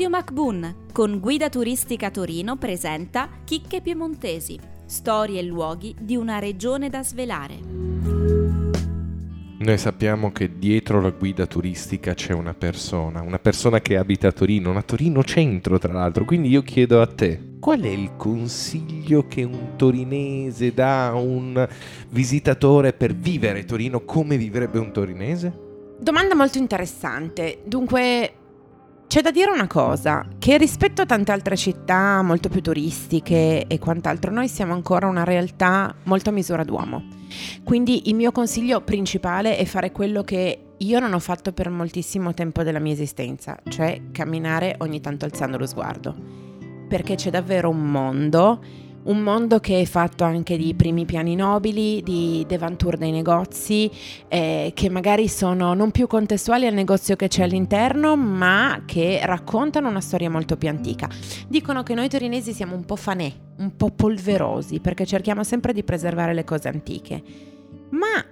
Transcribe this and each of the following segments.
Radio MacBoon con Guida Turistica Torino presenta Chicche Piemontesi, storie e luoghi di una regione da svelare. Noi sappiamo che dietro la guida turistica c'è una persona, una persona che abita a Torino, a Torino centro tra l'altro, quindi io chiedo a te, qual è il consiglio che un torinese dà a un visitatore per vivere Torino come vivrebbe un torinese? Domanda molto interessante. Dunque, c'è da dire una cosa, che rispetto a tante altre città molto più turistiche e quant'altro, noi siamo ancora una realtà molto a misura d'uomo. Quindi il mio consiglio principale è fare quello che io non ho fatto per moltissimo tempo della mia esistenza, cioè camminare ogni tanto alzando lo sguardo. Perché c'è davvero un mondo un mondo che è fatto anche di primi piani nobili, di devanture dei negozi, eh, che magari sono non più contestuali al negozio che c'è all'interno, ma che raccontano una storia molto più antica. Dicono che noi torinesi siamo un po' fanè, un po' polverosi, perché cerchiamo sempre di preservare le cose antiche. Ma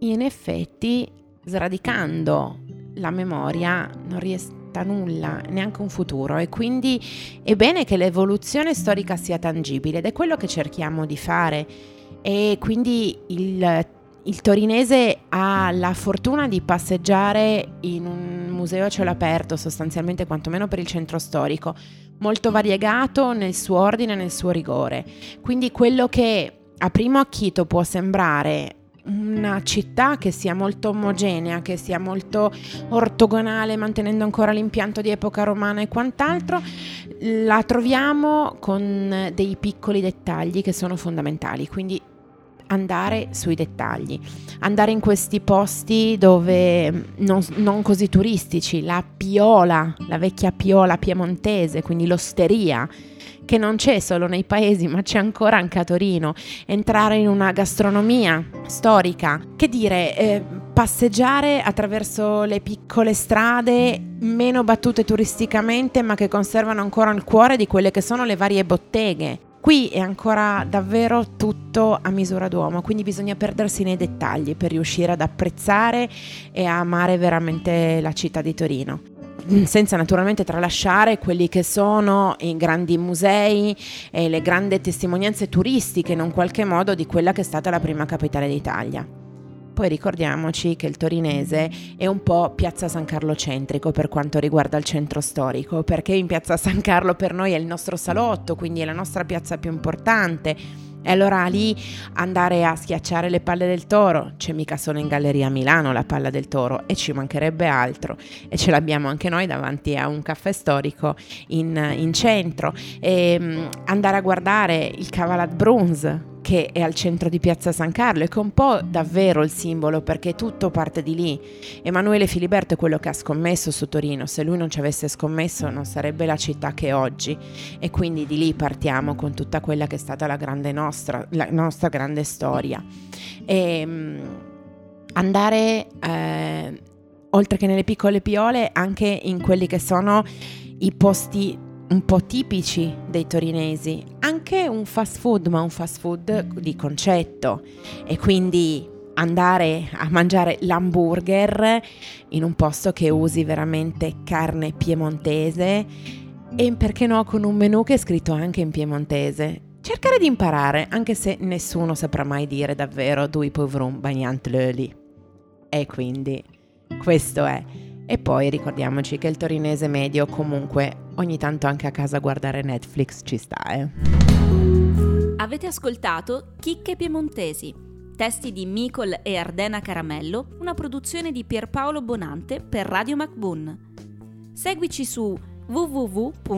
in effetti, sradicando la memoria, non riesco aspetta nulla, neanche un futuro e quindi è bene che l'evoluzione storica sia tangibile ed è quello che cerchiamo di fare e quindi il, il torinese ha la fortuna di passeggiare in un museo a cielo aperto, sostanzialmente quantomeno per il centro storico, molto variegato nel suo ordine e nel suo rigore. Quindi quello che a primo acchito può sembrare una città che sia molto omogenea, che sia molto ortogonale, mantenendo ancora l'impianto di epoca romana e quant'altro, la troviamo con dei piccoli dettagli che sono fondamentali. Quindi andare sui dettagli, andare in questi posti dove non, non, così turistici, la Piola, la vecchia Piola piemontese, quindi l'osteria che non c'è solo nei paesi ma c'è ancora anche a Torino, entrare in una gastronomia storica, che dire, eh, passeggiare attraverso le piccole strade meno battute turisticamente ma che conservano ancora il cuore di quelle che sono le varie botteghe. Qui è ancora davvero tutto a misura d'uomo, quindi bisogna perdersi nei dettagli per riuscire ad apprezzare e a amare veramente la città di Torino. Mm, senza naturalmente tralasciare quelli che sono i grandi musei e le grandi testimonianze turistiche in un qualche modo di quella che è stata la prima capitale d'Italia. Poi ricordiamoci che il torinese è un po' Piazza San Carlo centrico per quanto riguarda il centro storico, perché in Piazza San Carlo per noi è il nostro salotto, quindi è la nostra piazza più importante. E allora lì andare a schiacciare le palle del toro, c'è mica solo in Galleria a Milano la palla del toro e ci mancherebbe altro. E ce l'abbiamo anche noi davanti a un caffè storico in, in centro. E um, andare a guardare il Cavalat Bruns che è al centro di Piazza San Carlo e che è un po' davvero il simbolo perché tutto parte di lì. Emanuele Filiberto è quello che ha scommesso su Torino, se lui non ci avesse scommesso non sarebbe la città che è oggi e quindi di lì partiamo con tutta quella che è stata la grande nostra, la nostra grande storia. E, um, andare eh, oltre che nelle piccole piole anche in quelli che sono i posti un po' tipici dei torinesi, anche un fast food, ma un fast food di concetto e quindi andare a mangiare l'hamburger in un posto che usi veramente carne piemontese e perché no con un menù che è scritto anche in piemontese. Cercare di imparare, anche se nessuno saprà mai dire davvero due pauvron bagnant l'oli. E quindi questo è. E poi ricordiamoci che il torinese medio comunque ogni tanto anche a casa guardare Netflix ci sta, eh. Avete ascoltato Chicche Piemontesi, testi di Micol e Ardena Caramello, una produzione di Pierpaolo Bonante per Radio MacBoon. Seguici su www.mbun.it.